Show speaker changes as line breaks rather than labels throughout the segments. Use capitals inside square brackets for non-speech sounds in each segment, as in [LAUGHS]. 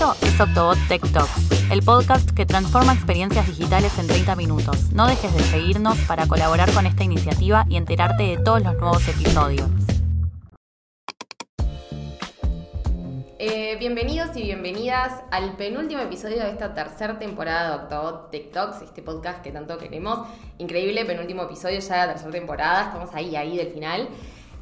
Esto es Octobot Tech Talks, el podcast que transforma experiencias digitales en 30 minutos. No dejes de seguirnos para colaborar con esta iniciativa y enterarte de todos los nuevos episodios.
Eh, bienvenidos y bienvenidas al penúltimo episodio de esta tercera temporada de Octobot Talks, este podcast que tanto queremos. Increíble, penúltimo episodio ya de la tercera temporada, estamos ahí, ahí del final.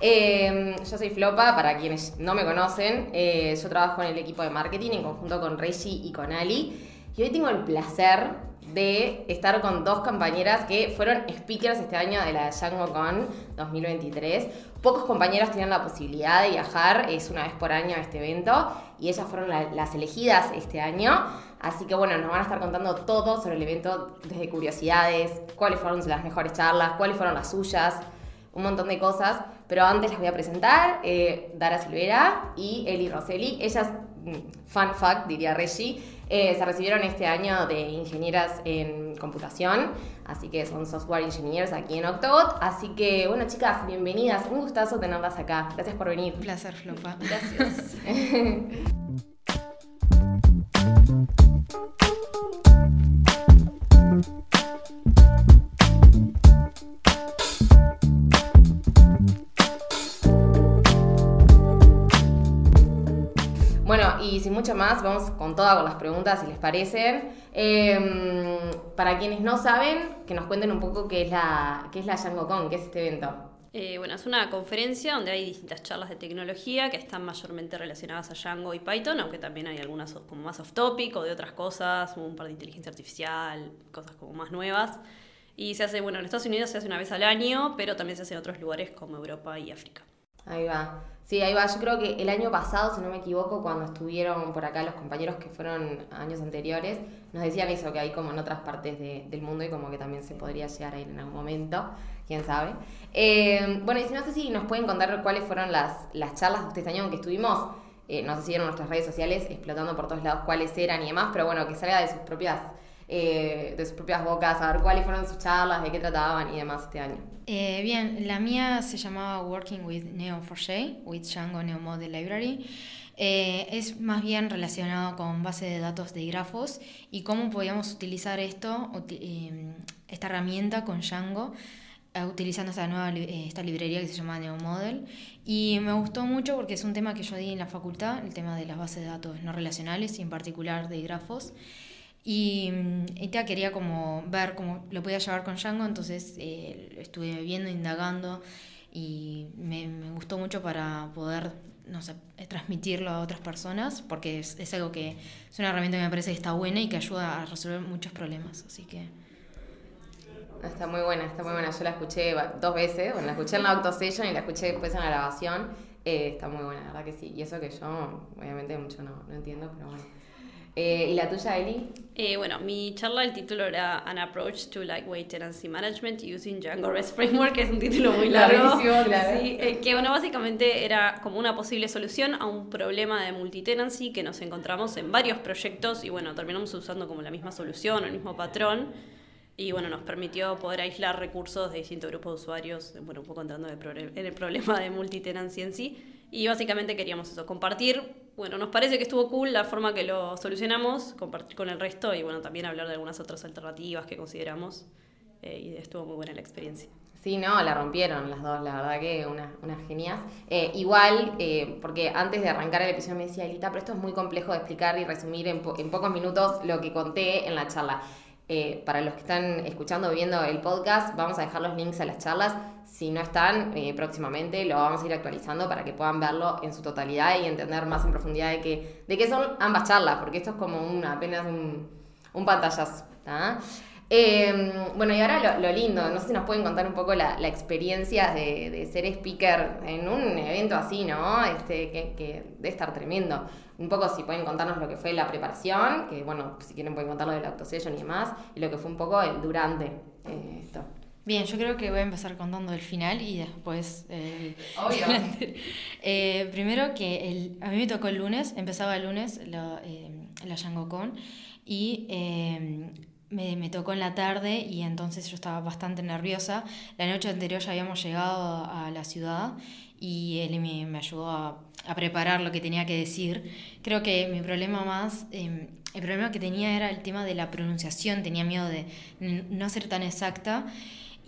Eh, yo soy Flopa, para quienes no me conocen, eh, yo trabajo en el equipo de marketing en conjunto con Reggie y con Ali. Y hoy tengo el placer de estar con dos compañeras que fueron speakers este año de la Django Con 2023. Pocos compañeros tienen la posibilidad de viajar, es una vez por año este evento, y ellas fueron las elegidas este año. Así que bueno, nos van a estar contando todo sobre el evento, desde curiosidades, cuáles fueron las mejores charlas, cuáles fueron las suyas, un montón de cosas. Pero antes les voy a presentar eh, Dara Silvera y Eli Rosselli. Ellas, mm, fun fact, diría Reggie, eh, se recibieron este año de ingenieras en computación, así que son software engineers aquí en Octobot. Así que, bueno, chicas, bienvenidas. Un gustazo tenerlas acá. Gracias por venir.
Un placer, Flopa.
Gracias. [LAUGHS] y sin mucho más, vamos con todas las preguntas, si les parecen. Em, para quienes no saben, que nos cuenten un poco qué es la, qué es la DjangoCon, qué es este evento.
Eh, bueno, es una conferencia donde hay distintas charlas de tecnología que están mayormente relacionadas a Django y Python, aunque también hay algunas como más off topic o de otras cosas, un par de inteligencia artificial, cosas como más nuevas. Y se hace, bueno, en Estados Unidos se hace una vez al año, pero también se hace en otros lugares como Europa y África.
Ahí va. Sí, ahí va. Yo creo que el año pasado, si no me equivoco, cuando estuvieron por acá los compañeros que fueron años anteriores, nos decían eso, que hay como en otras partes del mundo y como que también se podría llegar a ir en algún momento, quién sabe. Eh, bueno, y si no sé si nos pueden contar cuáles fueron las, las charlas de este año que estuvimos, eh, no sé si en nuestras redes sociales, explotando por todos lados cuáles eran y demás, pero bueno, que salga de sus propias eh, de sus propias bocas, a ver cuáles fueron sus charlas, de qué trataban y demás este año.
Eh, bien, la mía se llamaba Working with Neo4j, with Django Neo Model Library. Eh, es más bien relacionado con base de datos de grafos y cómo podíamos utilizar esto, esta herramienta con Django utilizando esta nueva esta librería que se llama NeoModel y me gustó mucho porque es un tema que yo di en la facultad, el tema de las bases de datos no relacionales y en particular de grafos y ella quería como ver cómo lo podía llevar con Django, entonces eh, estuve viendo, indagando y me, me, gustó mucho para poder, no sé, transmitirlo a otras personas, porque es, es, algo que es una herramienta que me parece que está buena y que ayuda a resolver muchos problemas, así que...
Está muy buena, está muy buena. Yo la escuché dos veces, bueno, la escuché en la Auto Session y la escuché después en la grabación. Eh, está muy buena, la verdad que sí. Y eso que yo, obviamente, mucho no, no entiendo, pero bueno. Eh, ¿Y la tuya, Eli?
Eh, bueno, mi charla, el título era An Approach to Lightweight Tenancy Management Using Django REST Framework, que es un título muy largo.
claro.
Sí, eh, que bueno, básicamente era como una posible solución a un problema de multitenancy que nos encontramos en varios proyectos y bueno, terminamos usando como la misma solución, el mismo patrón. Y bueno, nos permitió poder aislar recursos de distintos grupos de usuarios, bueno, un poco entrando en el problema de multitenancy en sí. Y básicamente queríamos eso, compartir bueno, nos parece que estuvo cool la forma que lo solucionamos, compartir con el resto y bueno, también hablar de algunas otras alternativas que consideramos eh, y estuvo muy buena la experiencia.
Sí, no, la rompieron las dos, la verdad que unas una genias. Eh, igual, eh, porque antes de arrancar el episodio me decía, Elita, pero esto es muy complejo de explicar y resumir en, en pocos minutos lo que conté en la charla. Eh, para los que están escuchando o viendo el podcast, vamos a dejar los links a las charlas. Si no están, eh, próximamente lo vamos a ir actualizando para que puedan verlo en su totalidad y entender más en profundidad de qué, de qué son ambas charlas, porque esto es como una, apenas un, un pantallazo. Eh, bueno, y ahora lo, lindo, no sé si nos pueden contar un poco la, la experiencia de, de, ser speaker en un evento así, ¿no? Este, que, que debe estar tremendo un poco si pueden contarnos lo que fue la preparación, que bueno, si quieren pueden contar lo de la autosession y demás, y lo que fue un poco el durante eh, esto.
Bien, yo creo que voy a empezar contando el final y después el...
Obvio.
eh, primero que el, a mí me tocó el lunes, empezaba el lunes la, eh, la Con y eh, me, me, tocó en la tarde y entonces yo estaba bastante nerviosa. La noche anterior ya habíamos llegado a la ciudad y él me, me ayudó a, a, preparar lo que tenía que decir. Creo que mi problema más, eh, el problema que tenía era el tema de la pronunciación, tenía miedo de no ser tan exacta.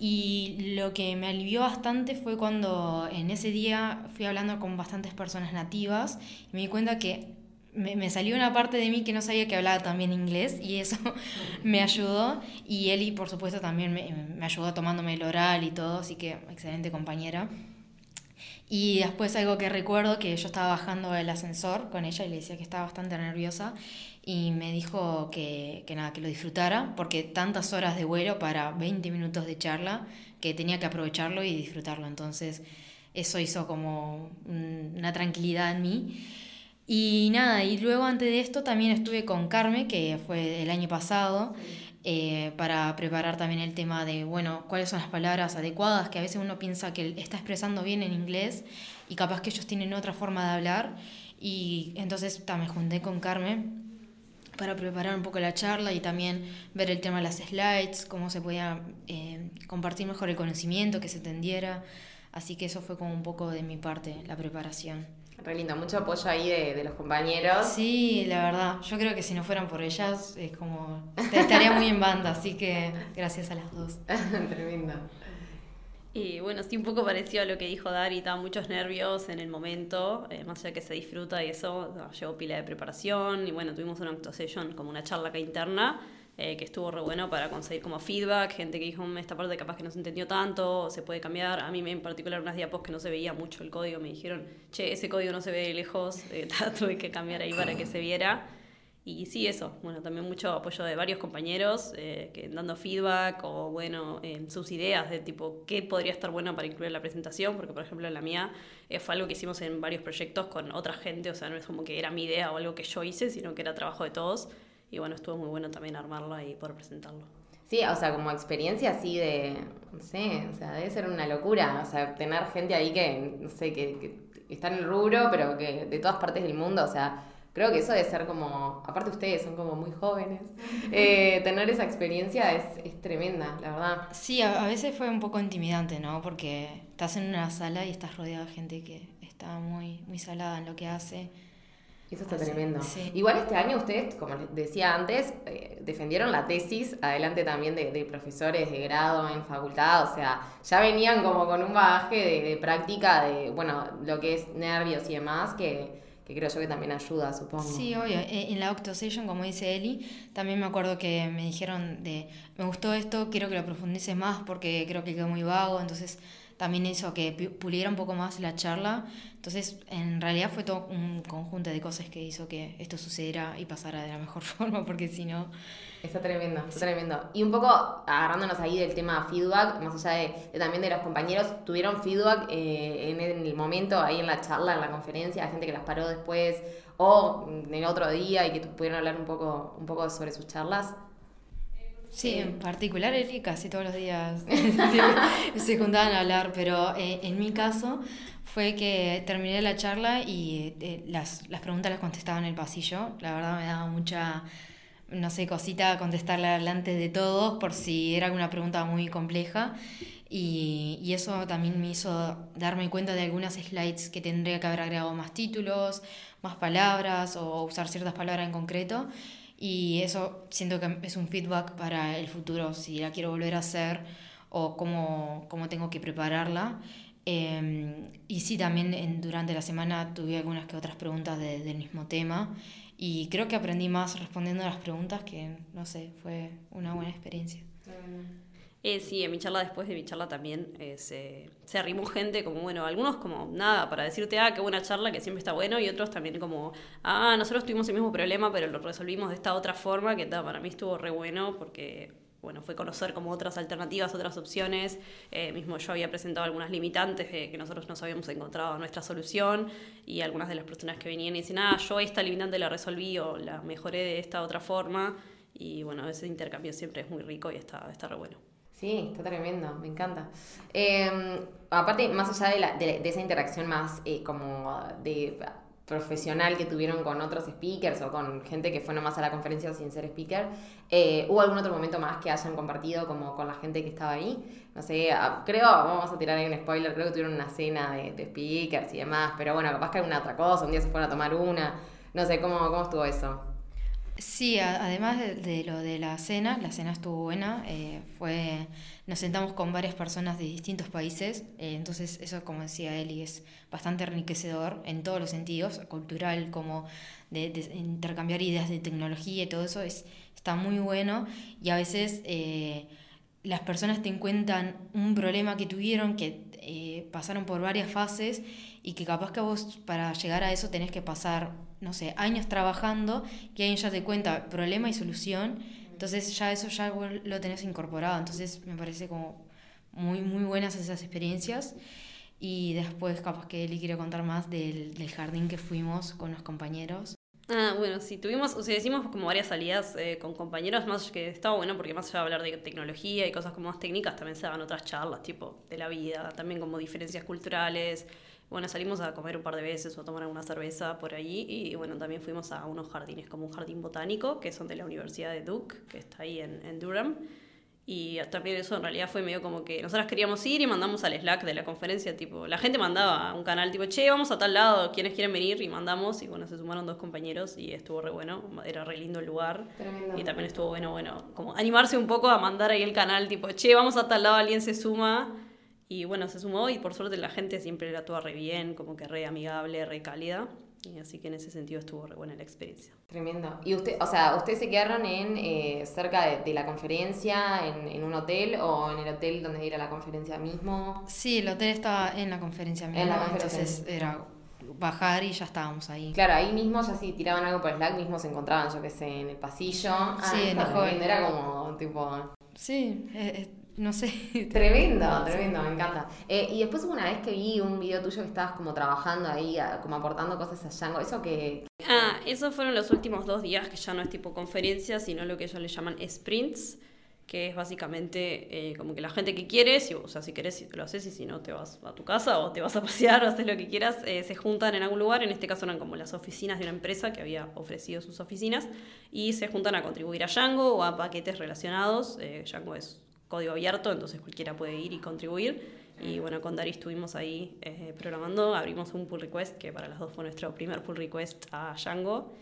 Y lo que me alivió bastante fue cuando en ese día fui hablando con bastantes personas nativas y me di cuenta que me, me, salió una parte de mí que no sabía que hablaba también inglés y eso [LAUGHS] me ayudó. Y Eli, por supuesto, también me, me, ayudó tomándome el oral y todo, así que excelente compañera. Y después algo que recuerdo que yo estaba bajando el ascensor con ella y le decía que estaba bastante nerviosa y me dijo que, que nada, que lo disfrutara porque tantas horas de vuelo para 20 minutos de charla que tenía que aprovecharlo y disfrutarlo. Entonces eso hizo como una tranquilidad en mí. Y nada, y luego antes de esto también estuve con Carmen, que fue el año pasado, eh, para preparar también el tema de, bueno, cuáles son las palabras adecuadas, que a veces uno piensa que está expresando bien en inglés y capaz que ellos tienen otra forma de hablar. Y entonces me junté con Carmen para preparar un poco la charla y también ver el tema de las slides, cómo se podía eh, compartir mejor el conocimiento, que se entendiera. Así que eso fue como un poco de mi parte, la preparación.
Re lindo, mucho apoyo ahí de, de, los compañeros.
Sí, la verdad. Yo creo que si no fueran por ellas, es como. Estaría muy en banda, así que gracias a las dos. [LAUGHS]
Tremendo.
Y bueno, sí, un poco parecido a lo que dijo Dari, estaba muchos nervios en el momento, eh, más allá que se disfruta y eso, llevó pila de preparación y bueno, tuvimos una session como una charla acá interna eh, que estuvo re bueno para conseguir como feedback, gente que dijo, mm, esta parte capaz que no se entendió tanto, se puede cambiar. A mí en particular unas diapos que no se veía mucho el código, me dijeron, che, ese código no se ve de lejos, [LAUGHS] eh, tuve que cambiar ahí para que se viera. Y sí, eso, bueno, también mucho apoyo de varios compañeros eh, que dando feedback o, bueno, eh, sus ideas de tipo qué podría estar bueno para incluir en la presentación, porque, por ejemplo, la mía eh, fue algo que hicimos en varios proyectos con otra gente, o sea, no es como que era mi idea o algo que yo hice, sino que era trabajo de todos. Y bueno, estuvo muy bueno también armarlo y poder presentarlo.
Sí, o sea, como experiencia así de, no sé, o sea, debe ser una locura, o sea, tener gente ahí que, no sé, que, que está en el rubro, pero que de todas partes del mundo, o sea, creo que eso debe ser como, aparte ustedes son como muy jóvenes, [LAUGHS] eh, tener esa experiencia es, es, tremenda, la verdad.
Sí, a, a, veces fue un poco intimidante, ¿no? Porque estás en una sala y estás rodeado de gente que está muy, muy salada en lo que hace
eso está tremendo. Igual este año ustedes, como les decía antes, eh, defendieron la tesis, adelante también de, de, profesores de grado en facultad, o sea, ya venían como con un bagaje de, de práctica de, bueno, lo que es nervios y demás, que, que creo yo que también ayuda, supongo.
Sí, obvio. En la Octosession, como dice Eli, también me acuerdo que me dijeron de, me gustó esto, quiero que lo profundices más porque creo que quedó muy vago, entonces también hizo que puliera un poco más la charla. Entonces, en realidad fue todo un conjunto de cosas que hizo que esto sucediera y pasara de la mejor [LAUGHS] forma, porque si no...
Está tremendo, está tremendo. Y un poco agarrándonos ahí del tema feedback, más allá de, también de los compañeros, ¿tuvieron feedback eh, en, el momento, ahí en la charla, en la conferencia, gente que las paró después o en el otro día y que pudieron hablar un poco, un poco sobre sus charlas?
Sí, en particular Eli casi todos los días [LAUGHS] se juntaban a hablar, pero eh, en mi caso fue que terminé la charla y eh, las, las preguntas las contestaba en el pasillo. La verdad me daba mucha, no sé, cosita contestarla delante de todos por si era alguna pregunta muy compleja. Y, y, eso también me hizo darme cuenta de algunas slides que tendría que haber agregado más títulos, más palabras o usar ciertas palabras en concreto. Y eso siento que es un feedback para el futuro, si la quiero volver a hacer o cómo, cómo tengo que prepararla. Eh, y sí, también en, durante la semana tuve algunas que otras preguntas de, del mismo tema y creo que aprendí más respondiendo a las preguntas que, no sé, fue una buena experiencia.
Eh, sí, en mi charla, después de mi charla también eh, se, se, arrimó gente como, bueno, algunos como nada, para decirte, ah, qué buena charla, que siempre está bueno, y otros también como, ah, nosotros tuvimos el mismo problema, pero lo resolvimos de esta otra forma, que ta, para mí estuvo re bueno, porque, bueno, fue conocer como otras alternativas, otras opciones. Eh, mismo yo había presentado algunas limitantes de que nosotros nos habíamos encontrado nuestra solución, y algunas de las personas que venían y dicen, ah, yo esta limitante la resolví o la mejoré de esta otra forma, y bueno, ese intercambio siempre es muy rico y está, está re bueno.
Sí, está tremendo, me encanta. Eh, aparte, más allá de, la, de, de esa interacción más eh, como de profesional que tuvieron con otros speakers o con gente que fue nomás a la conferencia sin ser speaker. Eh, ¿Hubo algún otro momento más que hayan compartido como con la gente que estaba ahí? No sé, ah, creo, vamos a tirar ahí un spoiler, creo que tuvieron una cena de, de speakers y demás, pero bueno, capaz que alguna otra cosa, un día se fueron a tomar una, no sé, ¿cómo, cómo estuvo eso?
Sí, a- además de, lo de la cena, la cena estuvo buena, eh, fue, nos sentamos con varias personas de distintos países, eh, entonces eso, como decía Eli, es bastante enriquecedor en todos los sentidos, cultural, como de, intercambiar ideas de tecnología y todo eso, es, está muy bueno. Y a veces eh, las personas te cuentan un problema que tuvieron, que eh, pasaron por varias fases y que capaz que vos para llegar a eso tenés que pasar, no sé, años trabajando, que alguien ya te cuenta problema y solución, entonces ya eso ya lo tenés incorporado, entonces me parece como muy, muy buenas esas experiencias. Y después capaz que Eli quiere contar más del, del jardín que fuimos con los compañeros.
Ah, bueno, sí, tuvimos, o sea, hicimos como varias salidas eh, con compañeros, más que estaba bueno porque más allá de hablar de tecnología y cosas como más técnicas, también se daban otras charlas, tipo, de la vida, también como diferencias culturales. Bueno, salimos a comer un par de veces o a tomar alguna cerveza por ahí y bueno, también fuimos a unos jardines, como un jardín botánico, que son de la Universidad de Duke, que está ahí en, en Durham. Y también eso en realidad fue medio como que nosotras queríamos ir y mandamos al Slack de la conferencia, tipo, la gente mandaba a un canal tipo, che, vamos a tal lado, ¿quiénes quieren venir? Y mandamos, y bueno, se sumaron dos compañeros y estuvo re bueno, era re lindo el lugar.
Tremendo.
Y también estuvo bueno, bueno, como animarse un poco a mandar ahí el canal, tipo, che, vamos a tal lado, alguien se suma. Y bueno, se sumó y por suerte la gente siempre era toda re bien, como que re amigable, re cálida. Y así que en ese sentido estuvo re buena la experiencia.
Tremendo. ¿Y usted, o sea, ustedes se quedaron en eh, cerca de, de la conferencia, en, en un hotel o en el hotel donde era la conferencia mismo?
Sí, el hotel estaba en la conferencia misma,
En la conferencia
entonces era bajar y ya estábamos ahí.
Claro, ahí mismo ya si tiraban algo por Slack, mismo se encontraban, yo qué sé, en el pasillo. Ah,
Sí, en el
tremendo, Era como, tipo,
Sí, eh, eh, no sé. [LAUGHS]
Tremendo, tremendo, me encanta. Eh, y después una vez que vi un video tuyo que estabas como trabajando ahí, como aportando cosas a Django, eso que...
Ah, esos fueron los últimos dos días que ya no es tipo conferencia, sino lo que ellos le llaman sprints, que es básicamente eh, como que la gente que quiere, si, o sea, si querés lo haces y si no te vas a tu casa o te vas a [LAUGHS] pasear o haces lo que quieras, eh, se juntan en algún lugar, en este caso eran como las oficinas de una empresa que había ofrecido sus oficinas y se juntan a contribuir a Django o a paquetes relacionados. Eh, Django es código abierto, entonces cualquiera puede ir y contribuir. Y bueno, con Dari estuvimos ahí eh, programando, abrimos un pull request, que para las dos fue nuestro primer pull request a Django.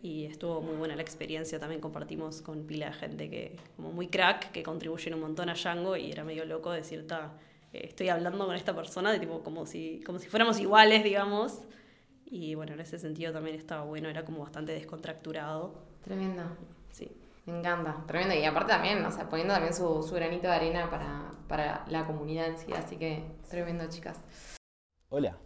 Y estuvo muy buena la experiencia, también compartimos con pila de gente que, como muy crack, que contribuyen un montón a Django y era medio loco decir, ta, eh, estoy hablando con esta persona, de tipo, como si, como si fuéramos iguales, digamos. Y bueno, en ese sentido también estaba bueno, era como bastante descontracturado.
Tremendo.
Sí.
Me encanta, tremendo. Y aparte también, o sea, poniendo también su, granito de arena para, para la comunidad en sí. Así que tremendo, chicas.
Hola,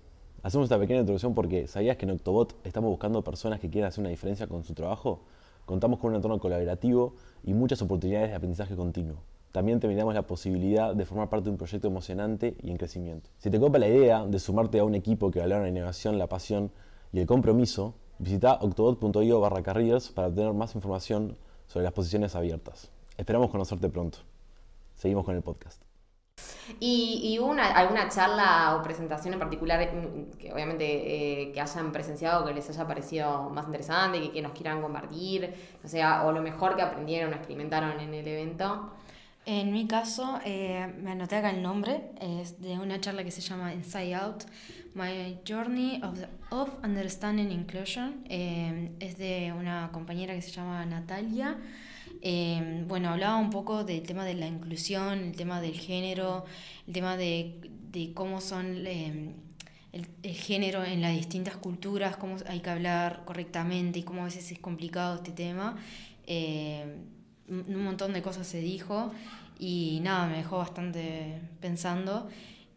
hacemos esta pequeña introducción porque ¿sabías que en Octobot estamos buscando personas que quieran hacer una diferencia con su trabajo? Contamos con un entorno colaborativo y muchas oportunidades de aprendizaje continuo. También te brindamos la posibilidad de formar parte de un proyecto emocionante y en crecimiento. Si te copa la idea de sumarte a un equipo que valora la innovación, la pasión y el compromiso, visita octobot.io barra para obtener más información sobre las posiciones abiertas. Esperamos conocerte pronto. Seguimos con el podcast.
¿Y, y hubo una, alguna charla o presentación en particular mm, que obviamente eh, que hayan presenciado que les haya parecido más interesante, que, que nos quieran compartir? O sea, o lo mejor que aprendieron o experimentaron en el evento.
En mi caso, eh, me anoté acá el nombre, es de una charla que se llama Inside Out, My Journey of, the- of Understanding Inclusion. Eh, es de una compañera que se llama Natalia. Eh, bueno, hablaba un poco del tema de la inclusión, el tema del género, el tema de, de cómo son eh, el, el género en las distintas culturas, cómo hay que hablar correctamente y cómo a veces es complicado este tema. Un montón de cosas se dijo y nada, me dejó bastante pensando.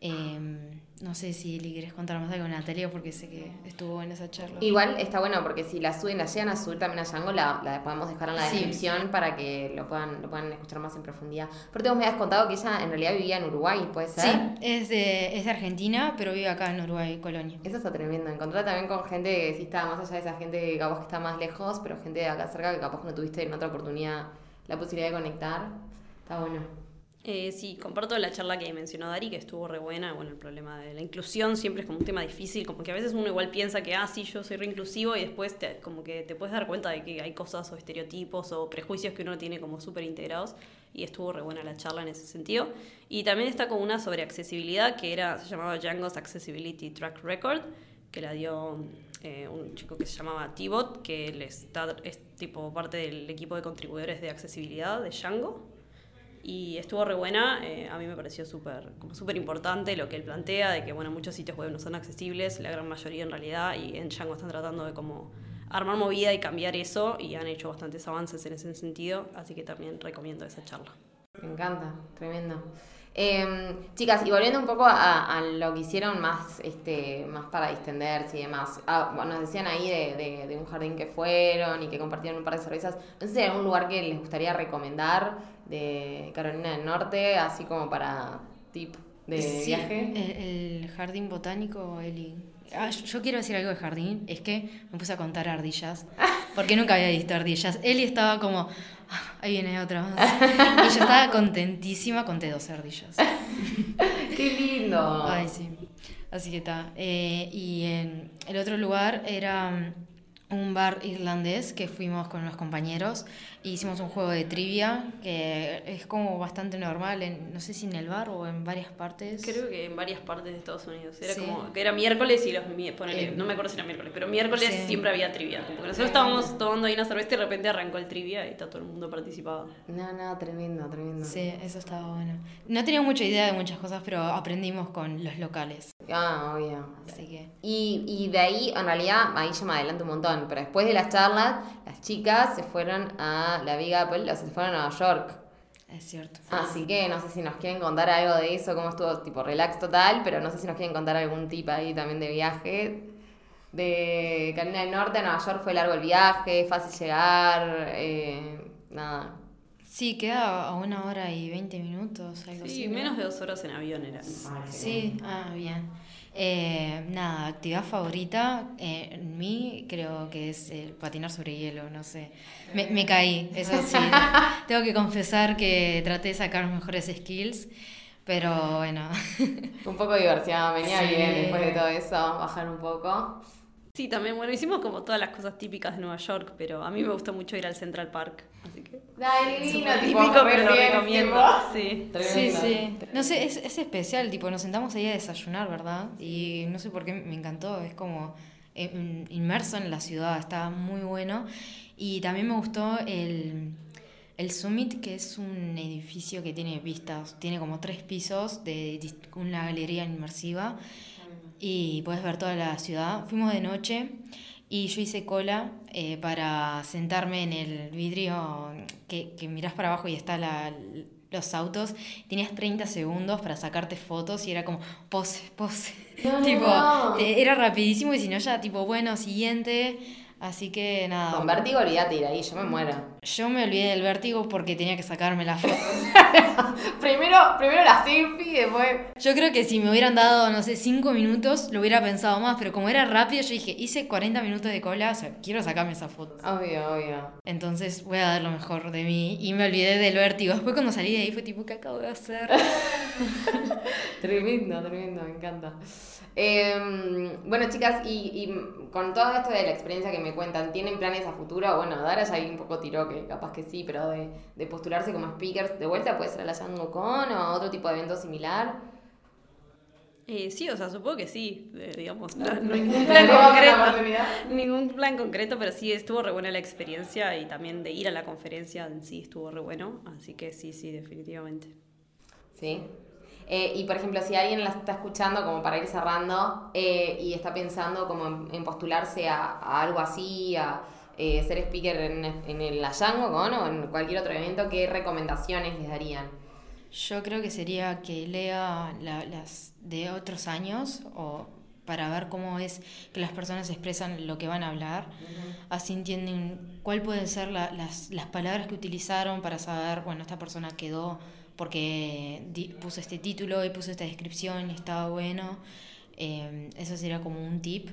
Eh, no sé si le quieres contar más algo, Natalia, porque sé que estuvo en esa charla.
Igual está bueno porque si la suben, la llegan a subir también a Django, la, la podemos dejar en la
Sí.
descripción para que lo puedan, lo puedan escuchar más en profundidad. Porque vos me habías contado que ella en realidad vivía en Uruguay, ¿puede ser?
Sí, es de, es de Argentina, pero vive acá en Uruguay, Colonia.
Eso está tremendo. Encontrar también con gente que sí está más allá de esa gente que capaz que está más lejos, pero gente de acá cerca que capaz no tuviste en otra oportunidad la posibilidad de conectar. Está bueno.
Eh, sí, comparto la charla que mencionó Dari, que estuvo re buena. Bueno, el problema de la inclusión siempre es como un tema difícil, como que a veces uno igual piensa que, ah, sí, yo soy re inclusivo y después como que te puedes dar cuenta de que hay cosas o estereotipos o prejuicios que uno tiene como súper integrados y estuvo re buena la charla en ese sentido. Y también está con una sobre accesibilidad que era, se llamaba Django's Accessibility Track Record, que la dio eh, un chico que se llamaba Tibot, que está, es tipo parte del equipo de contribuidores de accesibilidad de Django y estuvo re buena. Eh, a mí me pareció súper súper importante lo que él plantea, de que bueno, muchos sitios web no son accesibles, la gran mayoría en realidad, y en Django están tratando de como armar movida y cambiar eso, y han hecho bastantes avances en ese sentido, así que también recomiendo esa charla.
Me encanta, tremendo. Em, chicas, y volviendo un poco a, lo que hicieron más, este, más para distenderse y demás. Ah, nos decían ahí de, de, un jardín que fueron y que compartieron un par de cervezas. No sé si hay algún lugar que les gustaría recomendar de Carolina del Norte, así como para tip de viaje.
El, jardín botánico, Eli. Ah, yo quiero decir algo de jardín, es que me puse a contar ardillas, [LAUGHS] porque nunca había visto ardillas. Eli estaba como, ah, ahí viene otra [LAUGHS] Y yo estaba contentísima, conté dos ardillas. [LAUGHS]
¡Qué lindo!
Ay, sí. Así que está. Eh, y en el otro lugar era un bar irlandés que fuimos con los compañeros hicimos un juego de trivia que es como bastante normal, en, no sé si en el bar o en varias partes.
Creo que en varias partes de Estados Unidos. Era como que era miércoles y los ponele, no me acuerdo si era miércoles, pero miércoles siempre había trivia. Como que nosotros estábamos tomando ahí una cerveza y de repente arrancó el trivia y está todo el mundo participaba.
No, no, tremendo, tremendo.
Sí, eso estaba bueno. No tenía mucha idea de muchas cosas, pero aprendimos con los locales.
Ah, obvio. Así que. Y, y de ahí, en realidad, ahí yo me adelanto un montón, pero después de las charlas, las chicas se fueron a la Big Apple, o sea, se fueron a Nueva York.
Es cierto.
Así que no sé si nos quieren contar algo de eso, cómo estuvo, tipo relax total, pero no sé si nos quieren contar algún tip ahí también de viaje. De Carolina del Norte a Nueva York fue largo el viaje, fácil llegar, eh, nada.
Sí, queda a una hora y veinte minutos, algo
sí, menos de dos horas en avión era.
Sí, ah, bien. Eh, nada, actividad favorita eh, en mí creo que es el patinar sobre hielo, no sé. Me, me caí, eso sí. [LAUGHS] Tengo que confesar que traté de sacar mejores skills, pero bueno.
un poco de diversión, venía bien después de todo eso, bajar un poco.
Sí, también, bueno, hicimos como todas las cosas típicas de Nueva York, pero a mí me gustó mucho ir al Central Park, así que...
típico, pero lo recomiendo.
Sí. sí, sí. No sé, es, es especial, tipo, nos sentamos ahí a desayunar, ¿verdad? Y no sé por qué me encantó, es como eh, inmerso en la ciudad, está muy bueno. Y también me gustó el, el Summit, que es un edificio que tiene vistas, tiene como tres pisos de una galería inmersiva y puedes ver toda la ciudad. Fuimos de noche y yo hice cola eh, para sentarme en el vidrio que, que mirás para abajo y está la, los autos. Tenías 30 segundos para sacarte fotos y era como pose, pose. [LAUGHS] tipo, era rapidísimo y si no ya tipo, bueno, siguiente Así que nada.
Con vértigo olvídate ir ahí, yo me muero.
Yo me olvidé del vértigo porque tenía que sacarme la foto. [LAUGHS]
primero, primero la selfie y después.
Yo creo que si me hubieran dado, no sé, 5 minutos, lo hubiera pensado más, pero como era rápido, yo dije, hice 40 minutos de cola, o sea, quiero sacarme esa foto.
Obvio, obvio.
Entonces voy a dar lo mejor de mí y me olvidé del vértigo. Después cuando salí de ahí fue tipo, ¿qué acabo de hacer? [LAUGHS]
tremendo, tremendo, me encanta. Em, bueno, chicas, y, con todo esto de la experiencia que me cuentan, ¿tienen planes a futuro? Bueno, Dara ya ahí un poco tiró que capaz que sí, pero de, postularse como speakers de vuelta puede ser a la Con o otro tipo de evento similar.
Eh, sí, o sea, supongo que sí, eh, digamos, ningún [LAUGHS] plan concreto, ningún plan concreto, pero sí estuvo re buena la experiencia y también de ir a la conferencia en sí estuvo re bueno, así que sí, sí, definitivamente.
Sí, eh, y por ejemplo, si alguien la está escuchando como para ir cerrando eh, y está pensando como en, postularse a, algo así, a eh, ser speaker en, en el Ayango o en cualquier otro evento, ¿qué recomendaciones les darían?
Yo creo que sería que lea las de otros años o para ver cómo es que las personas expresan lo que van a hablar. Así entienden cuál pueden ser las, las palabras que utilizaron para saber, bueno, esta persona quedó porque puso este título y puso esta descripción y estaba bueno. Eh, eso sería como un tip.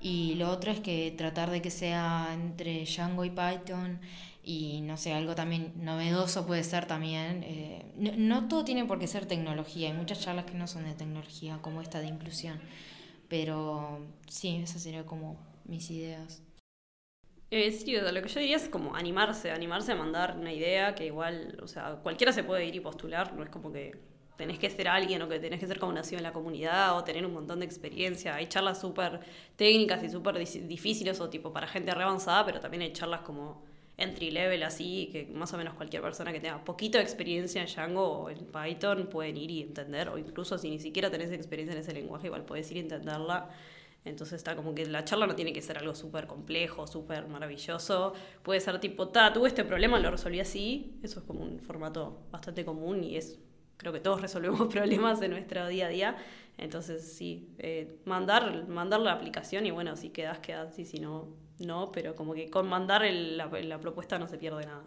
Y lo otro es que tratar de que sea entre Django y Python y no sé, algo también novedoso puede ser también. eh, no, no todo tiene por qué ser tecnología, hay muchas charlas que no son de tecnología, como esta de inclusión. Pero sí, esas serían como mis ideas.
Eh, sí, lo que yo diría es como animarse, animarse a mandar una idea que igual, o sea, cualquiera se puede ir y postular, no es como que tenés que ser alguien o que tenés que ser como nacido en la comunidad o tener un montón de experiencia. Hay charlas súper técnicas y súper difíciles o tipo para gente re avanzada, pero también hay charlas como entry level así, que más o menos cualquier persona que tenga poquito de experiencia en Django o en Python pueden ir y entender, o incluso si ni siquiera tenés experiencia en ese lenguaje, igual podés ir y entenderla. Entonces está como que la charla no tiene que ser algo súper complejo, súper maravilloso. Puede ser tipo, ta, tuve este problema, lo resolví así. Eso es como un formato bastante común y es, creo que todos [LAUGHS] resolvemos problemas en nuestro día a día. Entonces sí, eh, mandar, mandar la aplicación y bueno, si quedas, quedas y si no, no. Pero como que con mandar el- la, la propuesta no se pierde nada.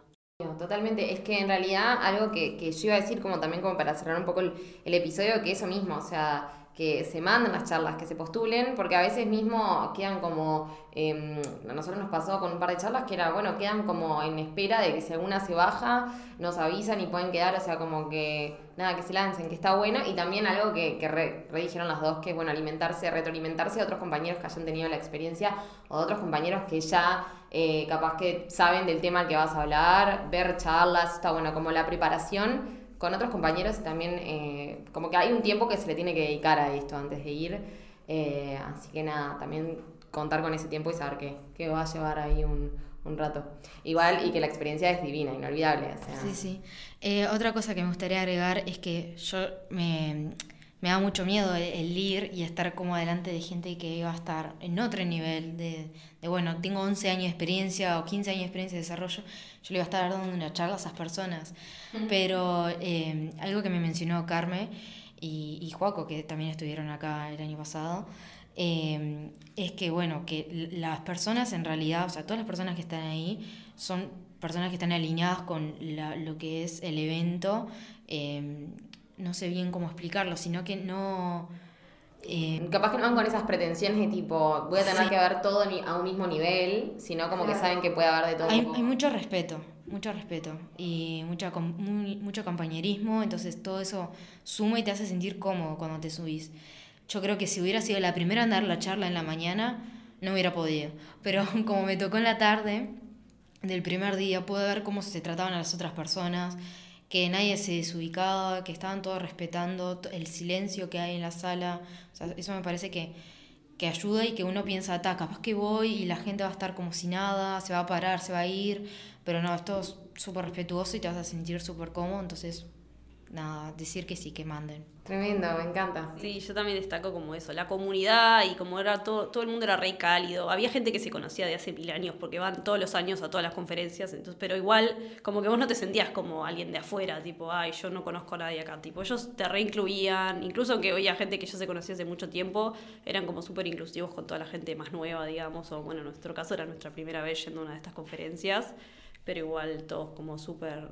Totalmente, es que en realidad algo que, que yo iba a decir como también como para cerrar un poco el, el episodio, que eso mismo, o sea, que se manden las charlas, que se postulen, porque a veces mismo quedan como, eh, a nosotros nos pasó con un par de charlas que era, bueno, quedan como en espera de que si alguna se baja, nos avisan y pueden quedar, o sea, como que, nada, que se lancen, que está bueno, y también algo que, que re, re dijeron las dos, que es, bueno, alimentarse, retroalimentarse de otros compañeros que hayan tenido la experiencia, o de otros compañeros que ya eh, capaz que saben del tema que vas a hablar, ver charlas, está bueno, como la preparación con otros compañeros también eh, como que hay un tiempo que se le tiene que dedicar a esto antes de ir, eh, así que nada, también contar con ese tiempo y saber que, que va a llevar ahí un, un rato. Igual y que la experiencia es divina, inolvidable.
Sí, sí. Eh, otra cosa que me gustaría agregar es que yo me, me da mucho miedo el, el ir y estar como delante de gente que iba a estar en otro nivel de, de, bueno, tengo 11 años de experiencia o 15 años de experiencia de desarrollo, yo le iba a estar dando una charla a esas personas. Pero eh, algo que me mencionó Carme y, y Joaco, que también estuvieron acá el año pasado, eh, es que, bueno, que las personas en realidad, o sea, todas las personas que están ahí son personas que están alineadas con la- lo que es el evento. eh, no sé bien cómo explicarlo, sino que no... eh,
Capaz que no van con esas pretensiones de tipo, voy a tener
Sí.
que ver todo a un mismo nivel, sino como que saben que puede haber de todo.
Hay, hay mucho respeto, mucho respeto y mucha, muy- mucho compañerismo, entonces todo eso suma y te hace sentir cómodo cuando te subís. Yo creo que si hubiera sido la primera en dar la charla en la mañana, no hubiera podido. Pero [LAUGHS] como me tocó en la tarde del primer día, pude ver cómo se trataban a las otras personas, que nadie se desubicaba, que estaban todos respetando el silencio que hay en la sala. O sea, eso me parece que, que ayuda y que uno piensa, ta, capaz que voy y la gente va a estar como si nada, se va a parar, se va a ir, pero no, esto es súper respetuoso y te vas a sentir súper cómodo, entonces, nada, decir que sí, que manden.
Tremendo, me encanta.
Sí, yo también destaco como eso, la comunidad y como era todo, todo el mundo era re cálido. Había gente que se conocía de hace mil años porque van todos los años a todas las conferencias, entonces, pero igual como que vos no te sentías como alguien de afuera, tipo, ay, yo no conozco a nadie acá, tipo, ellos te reincluían, incluso aunque había gente que ya se conocía hace mucho tiempo, eran como súper inclusivos con toda la gente más nueva, digamos, o bueno, en nuestro caso era nuestra primera vez yendo a una de estas conferencias, pero igual todos como súper,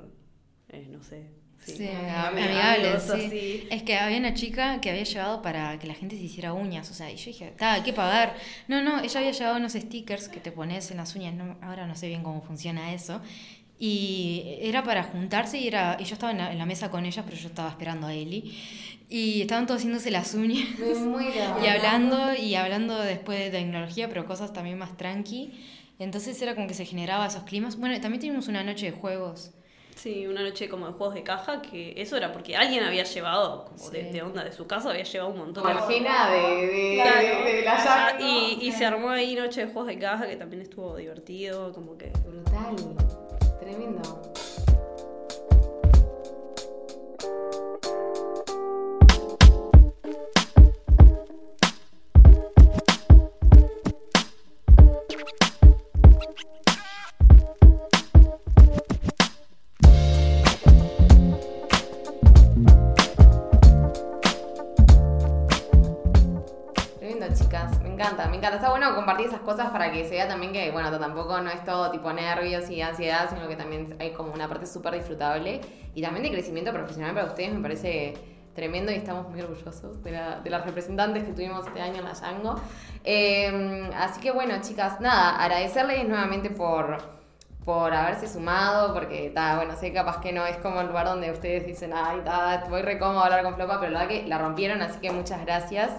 eh, no sé.
Sí,
amigos,
amigables, sí. Es que había una chica que había llevado para que la gente se hiciera uñas, o sea, y yo dije, "Ta, hay que pagar. No, no, ella había llevado unos stickers que te pones en las uñas, no, ahora no sé bien cómo funciona eso. Y era para juntarse y era y yo estaba en la, en la mesa con ellas, pero yo estaba esperando a Eli. Y estaban todos haciéndose las uñas. [LAUGHS] Y hablando, y hablando después de tecnología, pero cosas también más tranqui. Entonces era como que se generaba esos climas. Bueno, también tuvimos una noche de juegos.
Sí, una noche como de juegos de caja, que eso era porque alguien había llevado, como de,
Sí.
de onda de su casa, había llevado un montón de
de, de,
Claro.
de, de la llave.
y, y se armó ahí noche de juegos de caja, que también estuvo divertido, como que...
Brutal. Tremendo, que se vea también que, bueno, tampoco no es todo tipo nervios y ansiedad, sino que también hay como una parte súper disfrutable y también de crecimiento profesional para ustedes. Me parece tremendo y estamos muy orgullosos de, la- de las representantes que tuvimos este año en la Yango. Eh, así que bueno, chicas, nada, agradecerles nuevamente por, por haberse sumado, porque ta, bueno, sé capaz que no es como el lugar donde ustedes dicen, ay, ta, voy re cómodo a hablar con Flopa, pero la verdad que la rompieron, así que muchas gracias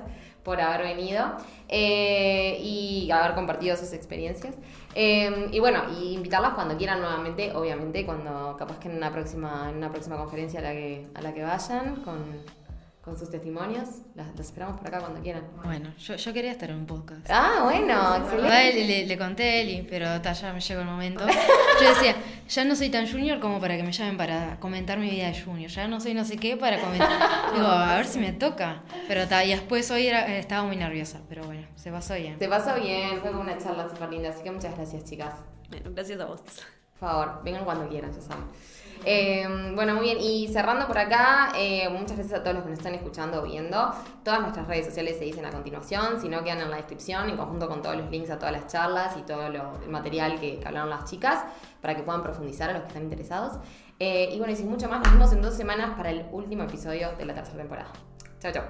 por haber venido eh, y haber compartido sus experiencias. Eh, y bueno, y invitarlas cuando quieran nuevamente, obviamente, cuando capaz que en una próxima, en una próxima conferencia a la que, a la que vayan con, con sus testimonios. Las, las esperamos por acá cuando quieran.
Bueno, yo, yo quería estar en un podcast.
Ah, bueno, excelente.
le, le- le conté a Eli, pero ta, ya me llegó el momento. Yo decía, ya no soy tan junior como para que me llamen para comentar mi vida de junior. Ya no soy no sé qué para comentar. Digo, a ver si me toca. Pero ta, y después hoy era- estaba muy nerviosa, pero bueno, se pasó bien.
Te pasó bien, fue una charla súper linda, así que muchas gracias, chicas.
Bueno, gracias a vos.
Por favor, vengan cuando quieran, ya saben. Eh, bueno, muy bien. Y cerrando por acá, eh, muchas gracias a todos los que nos están escuchando o viendo. Todas nuestras redes sociales se dicen a continuación, si no quedan en la descripción, en conjunto con todos los links a todas las charlas y todo el material que, hablaron las chicas, para que puedan profundizar a los que están interesados. Eh, y bueno, y sin mucho más, nos vemos en dos semanas para el último episodio de la tercera temporada. Chao, chao.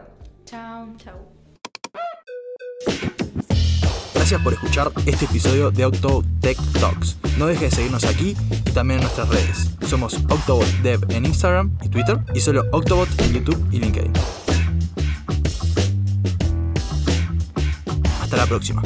Chao.
Chau.
Gracias por escuchar este episodio de Octobot Tech Talks. No dejes de seguirnos aquí y también en nuestras redes. Somos Octobot Dev en Instagram y Twitter y solo Octobot en YouTube y LinkedIn. Hasta la próxima.